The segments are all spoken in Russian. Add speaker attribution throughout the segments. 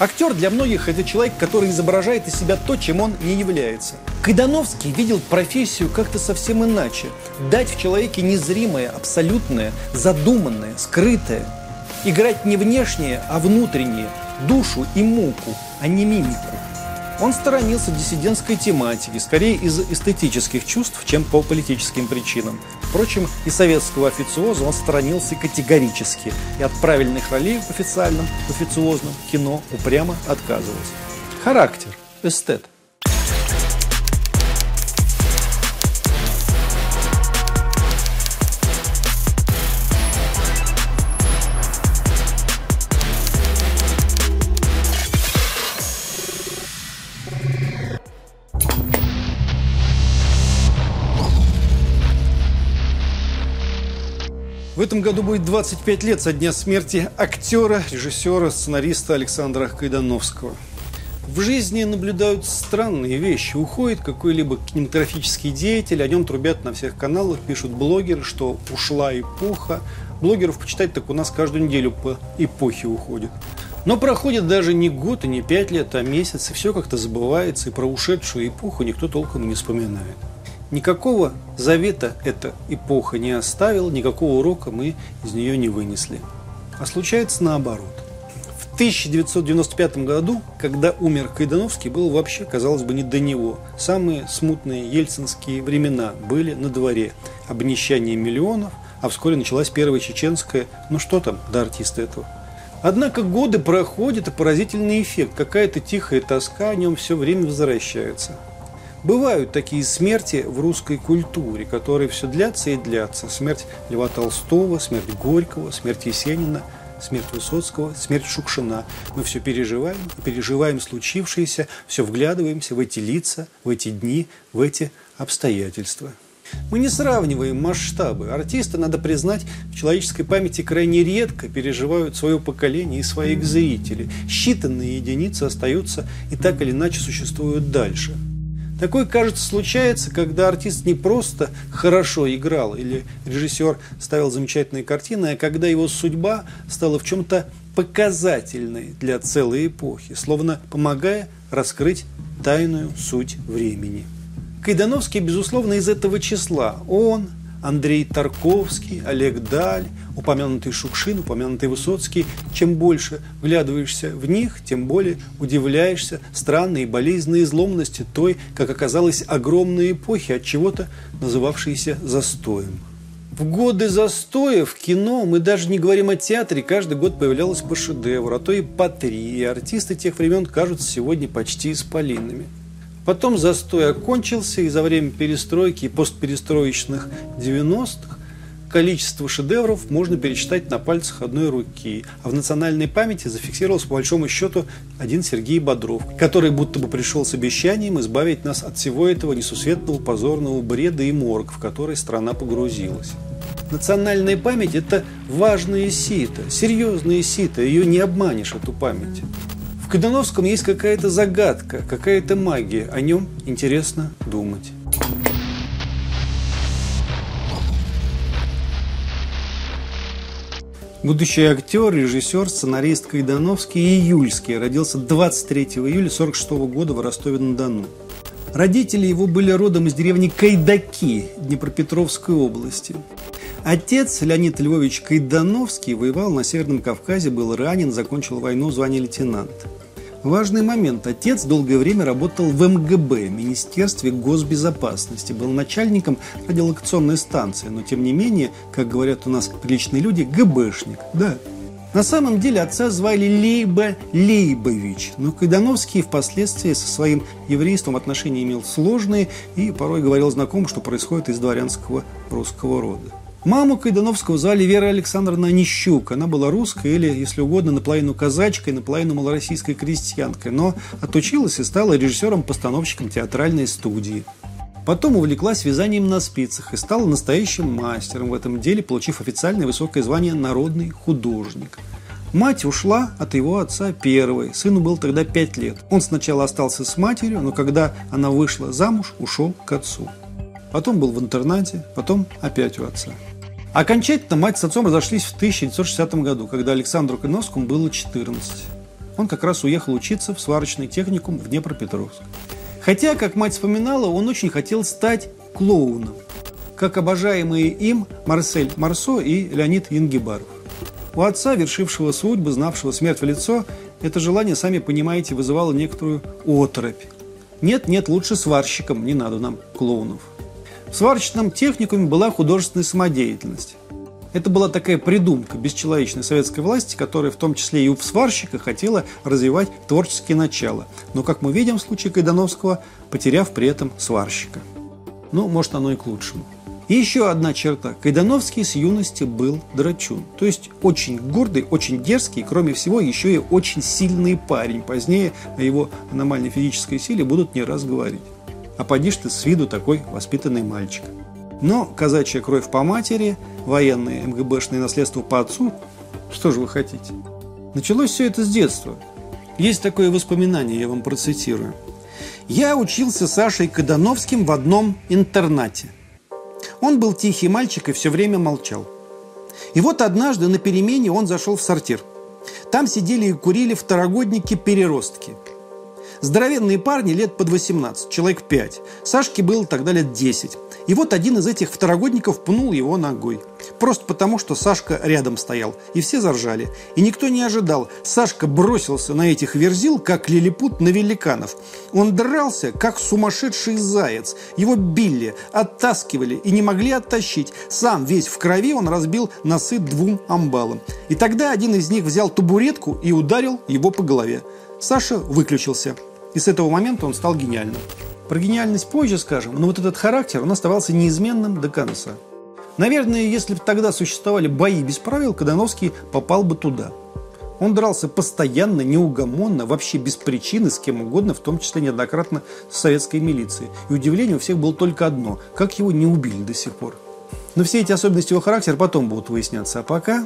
Speaker 1: Актер для многих – это человек, который изображает из себя то, чем он не является. Кайдановский видел профессию как-то совсем иначе. Дать в человеке незримое, абсолютное, задуманное, скрытое. Играть не внешнее, а внутреннее, душу и муку, а не мимику. Он сторонился диссидентской тематики, скорее из эстетических чувств, чем по политическим причинам. Впрочем, и советского официоза он сторонился категорически, и от правильных ролей в официальном, официозном кино упрямо отказывался. Характер, эстет – В этом году будет 25 лет со дня смерти актера, режиссера, сценариста Александра Кайдановского. В жизни наблюдают странные вещи. Уходит какой-либо кинематографический деятель, о нем трубят на всех каналах, пишут блогеры, что ушла эпоха. Блогеров почитать так у нас каждую неделю по эпохе уходит. Но проходит даже не год и не пять лет, а месяц, и все как-то забывается, и про ушедшую эпоху никто толком не вспоминает. Никакого завета эта эпоха не оставила, никакого урока мы из нее не вынесли. А случается наоборот. В 1995 году, когда умер Кайдановский, было вообще, казалось бы, не до него. Самые смутные ельцинские времена были на дворе. Обнищание миллионов, а вскоре началась первая чеченская, ну что там до артиста этого. Однако годы проходят, и поразительный эффект. Какая-то тихая тоска о нем все время возвращается. Бывают такие смерти в русской культуре, которые все длятся и длятся. Смерть Льва Толстого, смерть Горького, смерть Есенина, смерть Высоцкого, смерть Шукшина. Мы все переживаем, переживаем случившееся, все вглядываемся в эти лица, в эти дни, в эти обстоятельства. Мы не сравниваем масштабы. Артисты, надо признать, в человеческой памяти крайне редко переживают свое поколение и своих зрителей. Считанные единицы остаются и так или иначе существуют дальше – Такое, кажется, случается, когда артист не просто хорошо играл или режиссер ставил замечательные картины, а когда его судьба стала в чем-то показательной для целой эпохи, словно помогая раскрыть тайную суть времени. Кайдановский, безусловно, из этого числа. Он, Андрей Тарковский, Олег Даль, упомянутый Шукшин, упомянутый Высоцкий. Чем больше вглядываешься в них, тем более удивляешься странной и болезненной изломности той, как оказалось, огромной эпохи, от чего-то называвшейся застоем. В годы застоя в кино мы даже не говорим о театре, каждый год появлялось по шедевру, а то и по три, и артисты тех времен кажутся сегодня почти исполинными. Потом застой окончился, и за время перестройки и постперестроечных 90-х количество шедевров можно пересчитать на пальцах одной руки. А в национальной памяти зафиксировался по большому счету один Сергей Бодров, который будто бы пришел с обещанием избавить нас от всего этого несусветного позорного бреда и морг, в который страна погрузилась. Национальная память – это важное сито, серьезное сито, ее не обманешь, эту память. В Кадановском есть какая-то загадка, какая-то магия. О нем интересно думать. Будущий актер, режиссер, сценарист Кайдановский Июльский родился 23 июля 1946 года в Ростове-на-Дону. Родители его были родом из деревни Кайдаки Днепропетровской области. Отец Леонид Львович Кайдановский воевал на Северном Кавказе, был ранен, закончил войну, звание лейтенанта. Важный момент. Отец долгое время работал в МГБ, Министерстве госбезопасности. Был начальником радиолокационной станции, но тем не менее, как говорят у нас приличные люди, ГБшник. Да, на самом деле отца звали Лейба Лейбович, но Кайдановский впоследствии со своим еврейством отношения имел сложные и порой говорил знакомым, что происходит из дворянского русского рода. Маму Кайдановского звали Вера Александровна Нищук. Она была русской или, если угодно, наполовину казачкой, наполовину малороссийской крестьянкой, но отучилась и стала режиссером-постановщиком театральной студии. Потом увлеклась вязанием на спицах и стала настоящим мастером в этом деле, получив официальное высокое звание «народный художник». Мать ушла от его отца первой. Сыну был тогда пять лет. Он сначала остался с матерью, но когда она вышла замуж, ушел к отцу. Потом был в интернате, потом опять у отца. Окончательно мать с отцом разошлись в 1960 году, когда Александру Кайновскому было 14. он как раз уехал учиться в сварочный техникум в Днепропетровск. Хотя, как мать вспоминала, он очень хотел стать клоуном, как обожаемые им Марсель Марсо и Леонид Янгибаров. У отца, вершившего судьбы, знавшего смерть в лицо, это желание, сами понимаете, вызывало некоторую оторопь. Нет, нет, лучше сварщиком, не надо нам клоунов. В сварочном техникуме была художественная самодеятельность. Это была такая придумка бесчеловечной советской власти, которая в том числе и у сварщика хотела развивать творческие начала. Но, как мы видим в случае Кайдановского, потеряв при этом сварщика. Ну, может, оно и к лучшему. И еще одна черта. Кайдановский с юности был драчун. То есть очень гордый, очень дерзкий, кроме всего, еще и очень сильный парень. Позднее о его аномальной физической силе будут не раз говорить. А поди ты с виду такой воспитанный мальчик. Но казачья кровь по матери, военные МГБшные наследства по отцу, что же вы хотите? Началось все это с детства. Есть такое воспоминание, я вам процитирую. «Я учился с Сашей Кадановским в одном интернате. Он был тихий мальчик и все время молчал. И вот однажды на перемене он зашел в сортир. Там сидели и курили второгодники-переростки. Здоровенные парни лет под 18, человек 5. Сашке было тогда лет 10. И вот один из этих второгодников пнул его ногой. Просто потому, что Сашка рядом стоял. И все заржали. И никто не ожидал. Сашка бросился на этих верзил, как лилипут на великанов. Он дрался, как сумасшедший заяц. Его били, оттаскивали и не могли оттащить. Сам весь в крови он разбил носы двум амбалам. И тогда один из них взял табуретку и ударил его по голове. Саша выключился. И с этого момента он стал гениальным. Про гениальность позже скажем, но вот этот характер, он оставался неизменным до конца. Наверное, если бы тогда существовали бои без правил, Кадановский попал бы туда. Он дрался постоянно, неугомонно, вообще без причины, с кем угодно, в том числе неоднократно с советской милицией. И удивление у всех было только одно – как его не убили до сих пор. Но все эти особенности его характера потом будут выясняться. А пока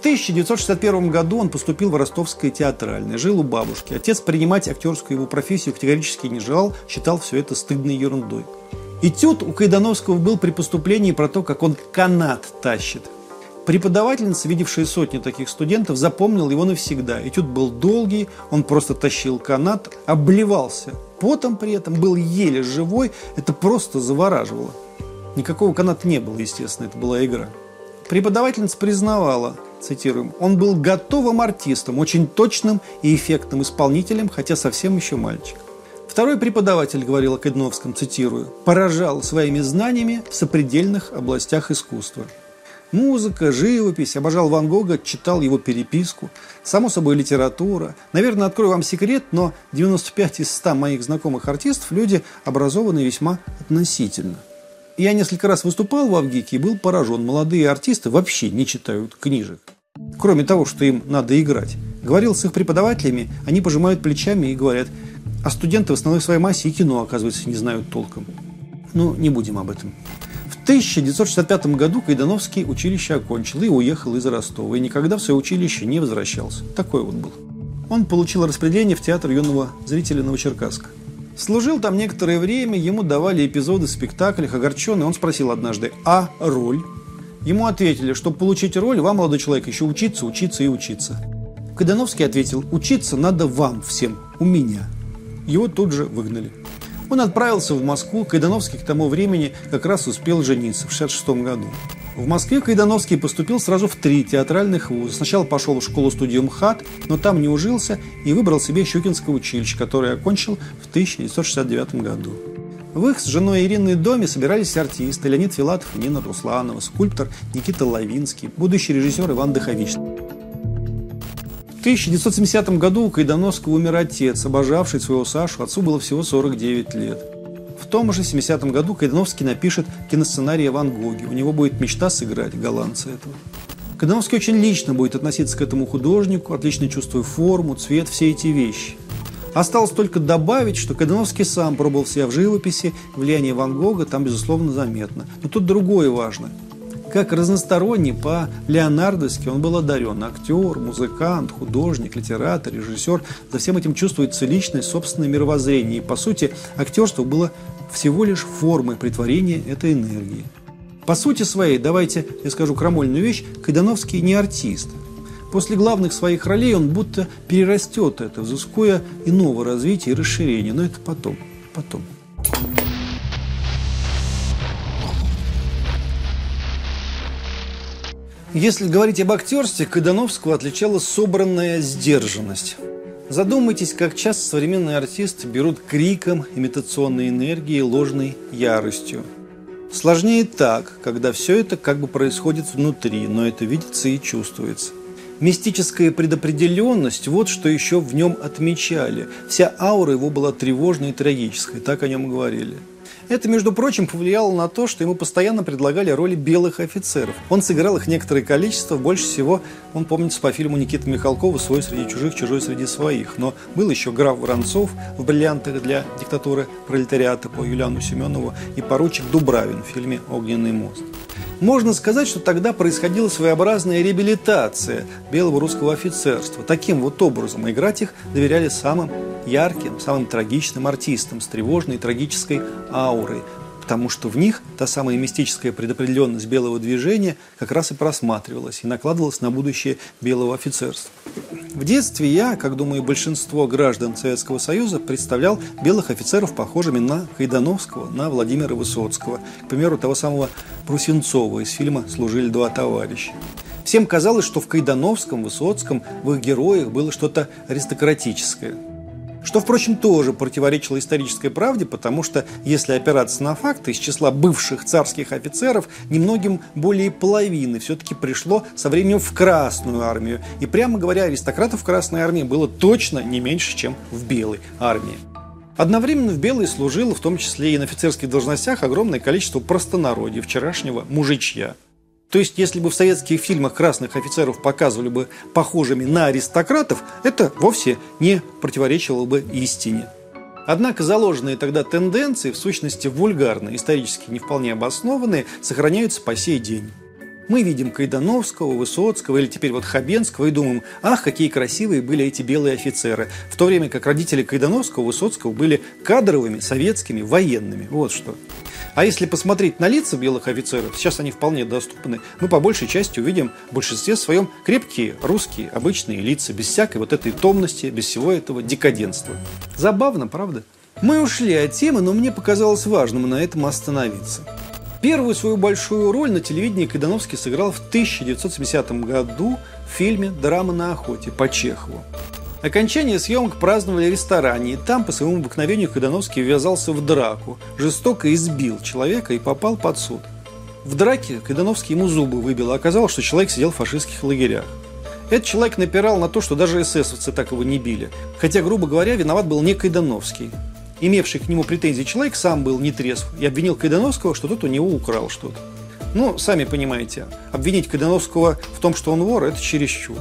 Speaker 1: 1961 году он поступил в Ростовское театральное, жил у бабушки. Отец принимать актерскую его профессию категорически не желал, считал все это стыдной ерундой. Этюд у Кайдановского был при поступлении про то, как он канат тащит. Преподавательница, видевшая сотни таких студентов, запомнила его навсегда. Этюд был долгий, он просто тащил канат, обливался. Потом при этом был еле живой, это просто завораживало. Никакого каната не было, естественно, это была игра. Преподавательница признавала, цитируем, «Он был готовым артистом, очень точным и эффектным исполнителем, хотя совсем еще мальчик». Второй преподаватель говорил о Кедновском, цитирую, «поражал своими знаниями в сопредельных областях искусства». Музыка, живопись, обожал Ван Гога, читал его переписку. Само собой, литература. Наверное, открою вам секрет, но 95 из 100 моих знакомых артистов – люди образованные весьма относительно. Я несколько раз выступал в Авгике и был поражен. Молодые артисты вообще не читают книжек. Кроме того, что им надо играть. Говорил с их преподавателями, они пожимают плечами и говорят, а студенты в основной своей массе и кино, оказывается, не знают толком. Ну, не будем об этом. В 1965 году Кайдановский училище окончил и уехал из Ростова. И никогда в свое училище не возвращался. Такой вот был. Он получил распределение в театр юного зрителя Новочеркасска. Служил там некоторое время, ему давали эпизоды в спектаклях, огорченный. Он спросил однажды, а роль? Ему ответили, чтобы получить роль, вам, молодой человек, еще учиться, учиться и учиться. Кадановский ответил, учиться надо вам всем, у меня. Его тут же выгнали. Он отправился в Москву, Кайдановский к тому времени как раз успел жениться в 66 году. В Москве Кайдановский поступил сразу в три театральных вуза. Сначала пошел в школу-студию МХАТ, но там не ужился и выбрал себе Щукинское училище, которое окончил в 1969 году. В их с женой Ириной доме собирались артисты Леонид Филатов Нина Русланова, скульптор Никита Лавинский, будущий режиссер Иван Дыхович. В 1970 году у Кайдановского умер отец, обожавший своего Сашу, отцу было всего 49 лет. Том же 70-м году Кайдановский напишет киносценарий о Ван Гоге. У него будет мечта сыграть голландца этого. Кайдановский очень лично будет относиться к этому художнику, отлично чувствуя форму, цвет, все эти вещи. Осталось только добавить, что Кайдановский сам пробовал себя в живописи, влияние Ван Гога там, безусловно, заметно. Но тут другое важно – как разносторонний по-леонардовски он был одарен. Актер, музыкант, художник, литератор, режиссер. За всем этим чувствуется личность, собственное мировоззрение. И, по сути, актерство было всего лишь формой притворения этой энергии. По сути своей, давайте я скажу крамольную вещь, Кайдановский не артист. После главных своих ролей он будто перерастет это, взыскуя иного развития и расширения. Но это потом, потом. Если говорить об актерстве, Кайдановского отличала собранная сдержанность. Задумайтесь, как часто современные артисты берут криком, имитационной энергией, ложной яростью. Сложнее так, когда все это как бы происходит внутри, но это видится и чувствуется. Мистическая предопределенность – вот что еще в нем отмечали. Вся аура его была тревожной и трагической, так о нем говорили. Это, между прочим, повлияло на то, что ему постоянно предлагали роли белых офицеров. Он сыграл их некоторое количество, больше всего он помнится по фильму Никиты Михалкова «Свой среди чужих, чужой среди своих». Но был еще граф Воронцов в «Бриллиантах для диктатуры пролетариата» по Юлиану Семенову и поручик Дубравин в фильме «Огненный мост». Можно сказать, что тогда происходила своеобразная реабилитация белого русского офицерства. Таким вот образом играть их доверяли самым ярким, самым трагичным артистам с тревожной и трагической аурой, потому что в них та самая мистическая предопределенность белого движения как раз и просматривалась и накладывалась на будущее белого офицерства. В детстве я, как думаю, большинство граждан Советского Союза, представлял белых офицеров похожими на Хайдановского, на Владимира Высоцкого, к примеру, того самого Прусенцова из фильма «Служили два товарища». Всем казалось, что в Кайдановском, Высоцком, в их героях было что-то аристократическое – что, впрочем, тоже противоречило исторической правде, потому что, если опираться на факты, из числа бывших царских офицеров немногим более половины все-таки пришло со временем в Красную армию. И, прямо говоря, аристократов в Красной армии было точно не меньше, чем в Белой армии. Одновременно в Белой служило, в том числе и на офицерских должностях, огромное количество простонародья, вчерашнего мужичья – то есть, если бы в советских фильмах красных офицеров показывали бы похожими на аристократов, это вовсе не противоречило бы истине. Однако заложенные тогда тенденции, в сущности вульгарные, исторически не вполне обоснованные, сохраняются по сей день. Мы видим Кайдановского, Высоцкого или теперь вот Хабенского и думаем, ах, какие красивые были эти белые офицеры. В то время как родители Кайдановского, Высоцкого были кадровыми, советскими, военными. Вот что. А если посмотреть на лица белых офицеров, сейчас они вполне доступны, мы по большей части увидим в большинстве своем крепкие, русские, обычные лица, без всякой вот этой томности, без всего этого декаденства. Забавно, правда? Мы ушли от темы, но мне показалось важным на этом остановиться. Первую свою большую роль на телевидении Кайдановский сыграл в 1970 году в фильме «Драма на охоте» по Чехову. Окончание съемок праздновали в ресторане, и там по своему обыкновению Кайдановский ввязался в драку, жестоко избил человека и попал под суд. В драке Кайдановский ему зубы выбил, а оказалось, что человек сидел в фашистских лагерях. Этот человек напирал на то, что даже эсэсовцы так его не били. Хотя, грубо говоря, виноват был не Кайдановский имевший к нему претензии человек сам был нетрезв и обвинил Кайдановского, что тот у него украл что-то. Ну, сами понимаете, обвинить Кайдановского в том, что он вор, это чересчур.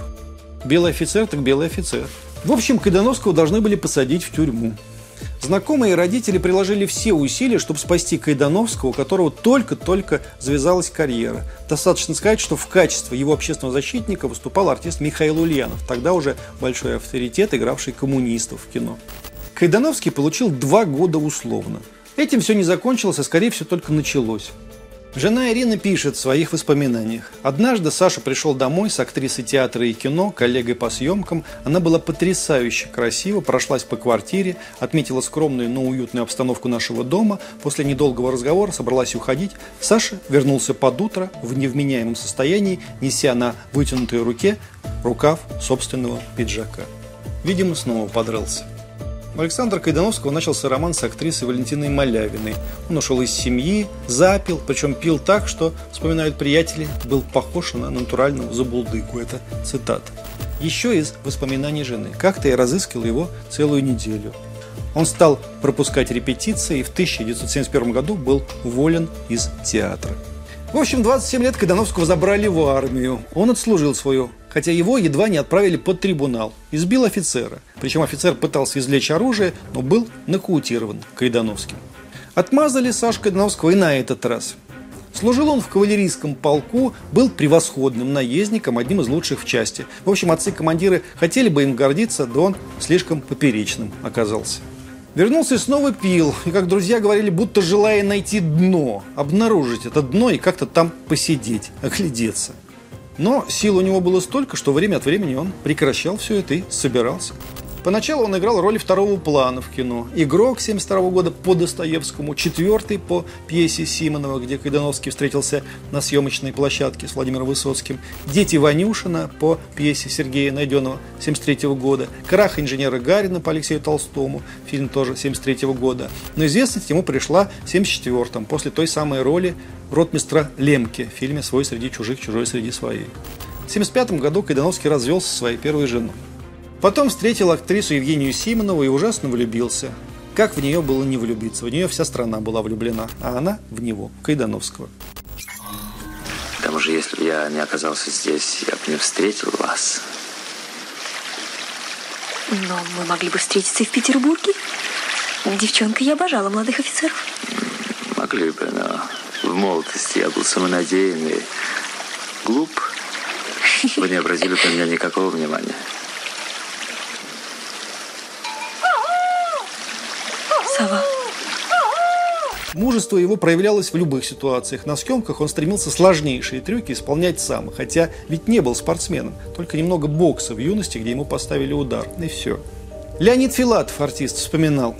Speaker 1: Белый офицер так белый офицер. В общем, Кайдановского должны были посадить в тюрьму. Знакомые и родители приложили все усилия, чтобы спасти Кайдановского, у которого только-только завязалась карьера. Достаточно сказать, что в качестве его общественного защитника выступал артист Михаил Ульянов, тогда уже большой авторитет, игравший коммунистов в кино. Кайдановский получил два года условно. Этим все не закончилось, а скорее всего только началось. Жена Ирина пишет в своих воспоминаниях. Однажды Саша пришел домой с актрисой театра и кино, коллегой по съемкам. Она была потрясающе красива, прошлась по квартире, отметила скромную, но уютную обстановку нашего дома. После недолгого разговора собралась уходить. Саша вернулся под утро в невменяемом состоянии, неся на вытянутой руке рукав собственного пиджака. Видимо, снова подрался. У Александра Кайдановского начался роман с актрисой Валентиной Малявиной. Он ушел из семьи, запил, причем пил так, что, вспоминают приятели, был похож на натуральную забулдыку. Это цитата. Еще из воспоминаний жены. Как-то я разыскал его целую неделю. Он стал пропускать репетиции и в 1971 году был уволен из театра. В общем, 27 лет Кайдановского забрали в армию. Он отслужил свою хотя его едва не отправили под трибунал. Избил офицера. Причем офицер пытался извлечь оружие, но был нокаутирован Кайдановским. Отмазали Сашу Кайдановского и на этот раз. Служил он в кавалерийском полку, был превосходным наездником, одним из лучших в части. В общем, отцы-командиры хотели бы им гордиться, да он слишком поперечным оказался. Вернулся и снова пил, и, как друзья говорили, будто желая найти дно, обнаружить это дно и как-то там посидеть, оглядеться – Но сил у него было столько, что время от времени он прекращал все это и собирался. Поначалу он играл роли второго плана в кино. «Игрок» 72 года по Достоевскому, четвертый по пьесе Симонова, где Кайдановский встретился на съемочной площадке с Владимиром Высоцким, «Дети Ванюшина» по пьесе Сергея Найденова 73 года, «Крах инженера Гарина» по Алексею Толстому, фильм тоже 73 года. Но известность ему пришла в 74 после той самой роли ротмистра Лемке в фильме «Свой среди чужих, чужой среди своих». В 1975 году Кайдановский развелся со своей первой женой. Потом встретил актрису Евгению Симонову и ужасно влюбился. Как в нее было не влюбиться? В нее вся страна была влюблена, а она в него, Кайдановского.
Speaker 2: К тому же, если бы я не оказался здесь, я бы не встретил вас.
Speaker 3: Но мы могли бы встретиться и в Петербурге. Девчонка, я обожала молодых офицеров.
Speaker 2: Могли бы, но в молодости я был самонадеянный, глуп. Вы не обратили на меня никакого внимания.
Speaker 1: Мужество его проявлялось в любых ситуациях. На съемках он стремился сложнейшие трюки исполнять сам, хотя ведь не был спортсменом, только немного бокса в юности, где ему поставили удар, и все. Леонид Филатов, артист, вспоминал.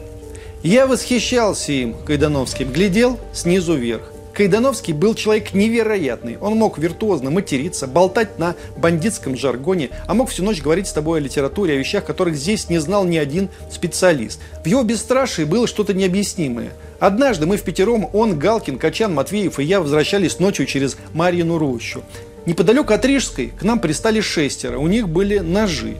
Speaker 1: «Я восхищался им, Кайдановским, глядел снизу вверх. Кайдановский был человек невероятный. Он мог виртуозно материться, болтать на бандитском жаргоне, а мог всю ночь говорить с тобой о литературе, о вещах, которых здесь не знал ни один специалист. В его бесстрашии было что-то необъяснимое. Однажды мы в пятером, он, Галкин, Качан, Матвеев и я возвращались ночью через Марьину рощу. Неподалеку от Рижской к нам пристали шестеро, у них были ножи.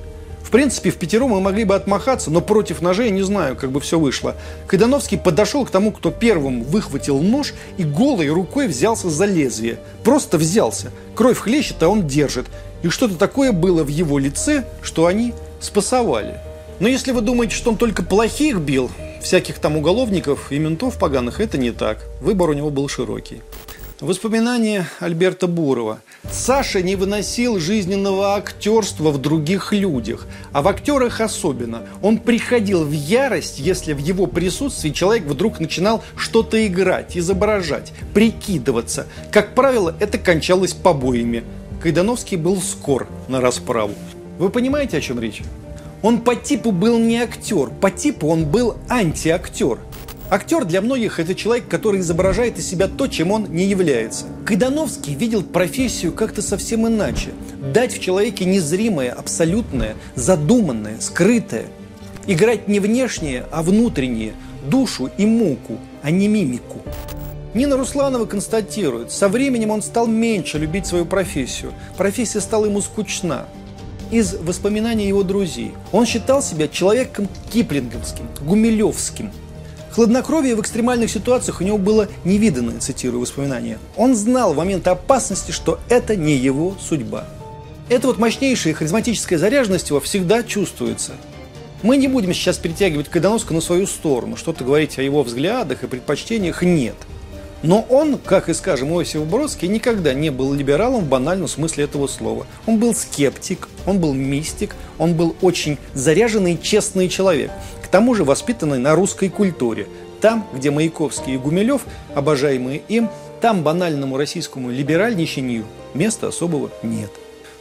Speaker 1: В принципе, в пятером мы могли бы отмахаться, но против ножей не знаю, как бы все вышло. Кайдановский подошел к тому, кто первым выхватил нож и голой рукой взялся за лезвие. Просто взялся. Кровь хлещет, а он держит. И что-то такое было в его лице, что они спасовали. Но если вы думаете, что он только плохих бил, всяких там уголовников и ментов поганых, это не так. Выбор у него был широкий. Воспоминания Альберта Бурова. Саша не выносил жизненного актерства в других людях, а в актерах особенно. Он приходил в ярость, если в его присутствии человек вдруг начинал что-то играть, изображать, прикидываться. Как правило, это кончалось побоями. Кайдановский был скор на расправу. Вы понимаете, о чем речь? Он по типу был не актер, по типу он был антиактер. Актер для многих – это человек, который изображает из себя то, чем он не является. Кайдановский видел профессию как-то совсем иначе. Дать в человеке незримое, абсолютное, задуманное, скрытое. Играть не внешнее, а внутреннее, душу и муку, а не мимику. Нина Русланова констатирует, со временем он стал меньше любить свою профессию. Профессия стала ему скучна. Из воспоминаний его друзей. Он считал себя человеком киплинговским, гумилевским – Хладнокровие в экстремальных ситуациях у него было невиданное, цитирую воспоминания. Он знал в момент опасности, что это не его судьба. Эта вот мощнейшая харизматическая заряженность его всегда чувствуется. Мы не будем сейчас перетягивать Кайдановского на свою сторону, что-то говорить о его взглядах и предпочтениях нет. Но он, как и, скажем, Иосиф Бродский, никогда не был либералом в банальном смысле этого слова. Он был скептик, он был мистик, он был очень заряженный честный человек. К тому же воспитанный на русской культуре. Там, где Маяковский и Гумилев, обожаемые им, там банальному российскому либеральничанию места особого нет.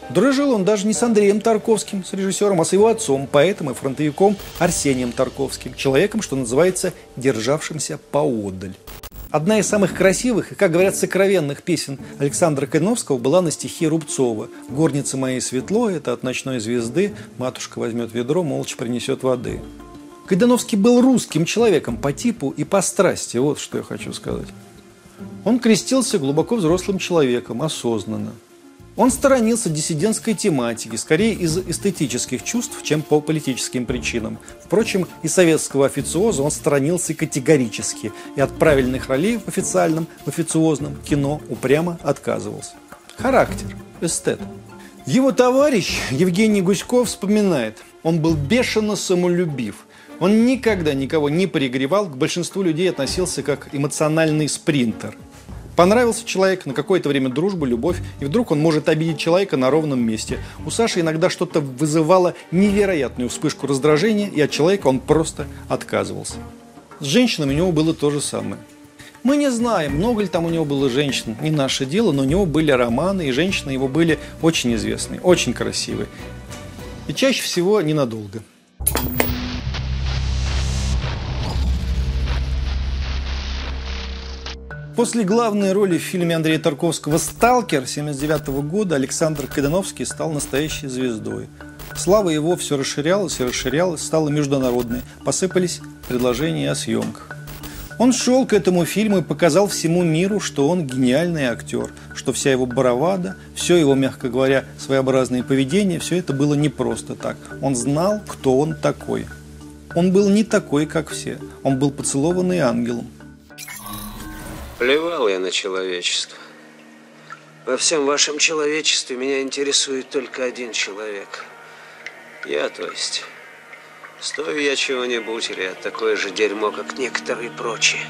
Speaker 1: Дружил он даже не с Андреем Тарковским, с режиссером, а с его отцом, поэтом и фронтовиком Арсением Тарковским, человеком, что называется, державшимся поодаль. Одна из самых красивых и, как говорят, сокровенных песен Александра Кайновского была на стихи Рубцова. «Горница моей светло, это от ночной звезды, матушка возьмет ведро, молча принесет воды». Кайдановский был русским человеком по типу и по страсти, вот что я хочу сказать. Он крестился глубоко взрослым человеком, осознанно. Он сторонился диссидентской тематики, скорее из эстетических чувств, чем по политическим причинам. Впрочем, и советского официоза он сторонился категорически, и от правильных ролей в официальном, в официозном кино упрямо отказывался. Характер, эстет. Его товарищ Евгений Гуськов вспоминает, он был бешено самолюбив, он никогда никого не пригревал, к большинству людей относился как эмоциональный спринтер. Понравился человек, на какое-то время дружба, любовь, и вдруг он может обидеть человека на ровном месте. У Саши иногда что-то вызывало невероятную вспышку раздражения, и от человека он просто отказывался. С женщинами у него было то же самое. Мы не знаем, много ли там у него было женщин, не наше дело, но у него были романы, и женщины его были очень известные, очень красивые. И чаще всего ненадолго. После главной роли в фильме Андрея Тарковского «Сталкер» 1979 года Александр Кайдановский стал настоящей звездой. Слава его все расширялась и расширялась, стала международной. Посыпались предложения о съемках. Он шел к этому фильму и показал всему миру, что он гениальный актер, что вся его баровада, все его, мягко говоря, своеобразное поведение, все это было не просто так. Он знал, кто он такой. Он был не такой, как все. Он был поцелованный ангелом.
Speaker 4: Плевал я на человечество. Во всем вашем человечестве меня интересует только один человек. Я, то есть. Стою я чего-нибудь или я такое же дерьмо, как некоторые прочие.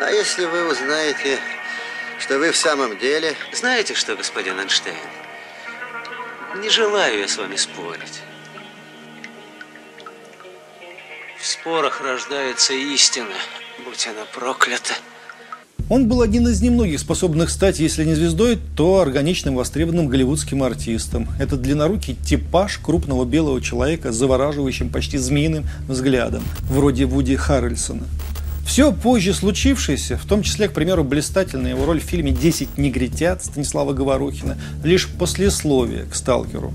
Speaker 5: А если вы узнаете, что вы в самом деле...
Speaker 4: Знаете что, господин Эйнштейн? Не желаю я с вами спорить. В спорах рождается истина, будь она проклята.
Speaker 1: Он был один из немногих способных стать, если не звездой, то органичным востребованным голливудским артистом. Это длиннорукий типаж крупного белого человека с завораживающим почти змеиным взглядом, вроде Вуди Харрельсона. Все позже случившееся, в том числе, к примеру, блистательная его роль в фильме «Десять негритят» Станислава Говорухина, лишь послесловие к «Сталкеру».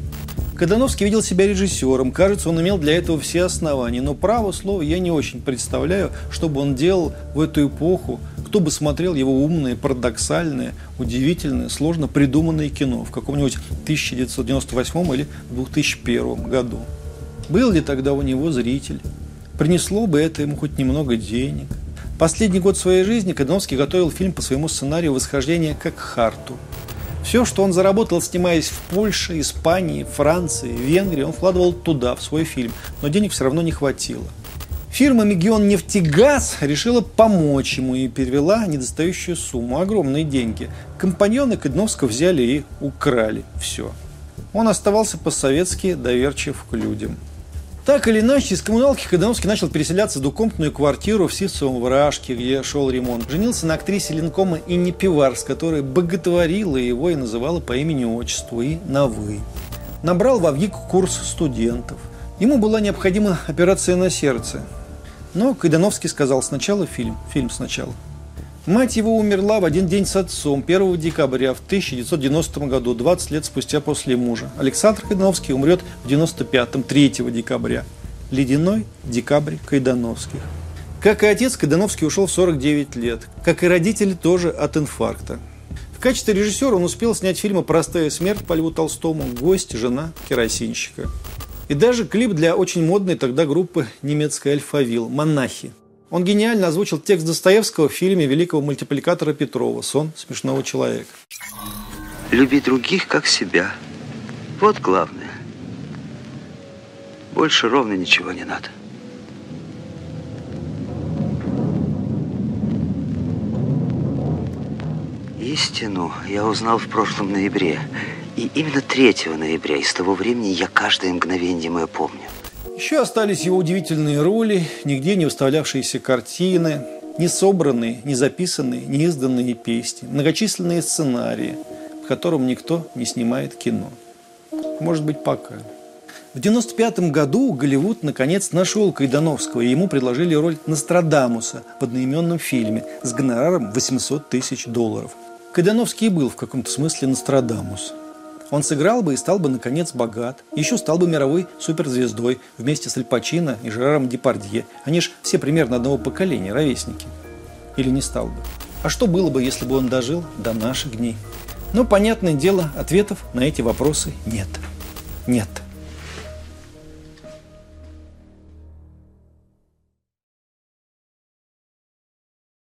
Speaker 1: Кадановский видел себя режиссером. Кажется, он имел для этого все основания. Но право слово я не очень представляю, что бы он делал в эту эпоху, кто бы смотрел его умное, парадоксальное, удивительное, сложно придуманное кино в каком-нибудь 1998 или 2001 году. Был ли тогда у него зритель? Принесло бы это ему хоть немного денег? Последний год своей жизни Кадановский готовил фильм по своему сценарию «Восхождение как Харту». Все, что он заработал, снимаясь в Польше, Испании, Франции, Венгрии, он вкладывал туда, в свой фильм, но денег все равно не хватило. Фирма «Мегион Нефтегаз» решила помочь ему и перевела недостающую сумму, огромные деньги. Компаньоны Кадновского взяли и украли все. Он оставался по-советски доверчив к людям. Так или иначе, из коммуналки Кадановский начал переселяться в двухкомнатную квартиру в Сивцевом вражке, где шел ремонт. Женился на актрисе Ленкома Инне Пиварс, которая боготворила его и называла по имени-отчеству и на «вы». Набрал во ВГИК курс студентов. Ему была необходима операция на сердце. Но Кайдановский сказал сначала фильм, фильм сначала. Мать его умерла в один день с отцом, 1 декабря в 1990 году, 20 лет спустя после мужа. Александр Кайдановский умрет в 95-м, 3 декабря. Ледяной декабрь Кайдановских. Как и отец, Кайдановский ушел в 49 лет. Как и родители, тоже от инфаркта. В качестве режиссера он успел снять фильмы «Простая смерть» по Льву Толстому, «Гость», «Жена», «Керосинщика». И даже клип для очень модной тогда группы немецкой «Альфавил» «Монахи». Он гениально озвучил текст Достоевского в фильме великого мультипликатора Петрова «Сон смешного человека».
Speaker 5: Люби других, как себя. Вот главное. Больше ровно ничего не надо. Истину я узнал в прошлом ноябре. И именно 3 ноября, и с того времени я каждое мгновение мое помню.
Speaker 1: Еще остались его удивительные роли, нигде не выставлявшиеся картины, не собранные, не записанные, не изданные песни, многочисленные сценарии, в котором никто не снимает кино. Может быть, пока. В 1995 году Голливуд наконец нашел Кайдановского, и ему предложили роль Нострадамуса в одноименном фильме с гонораром 800 тысяч долларов. Кайдановский был в каком-то смысле Нострадамус – он сыграл бы и стал бы, наконец, богат. Еще стал бы мировой суперзвездой вместе с Аль Пачино и Жераром Депардье. Они же все примерно одного поколения, ровесники. Или не стал бы. А что было бы, если бы он дожил до наших дней? Но, понятное дело, ответов на эти вопросы нет. Нет.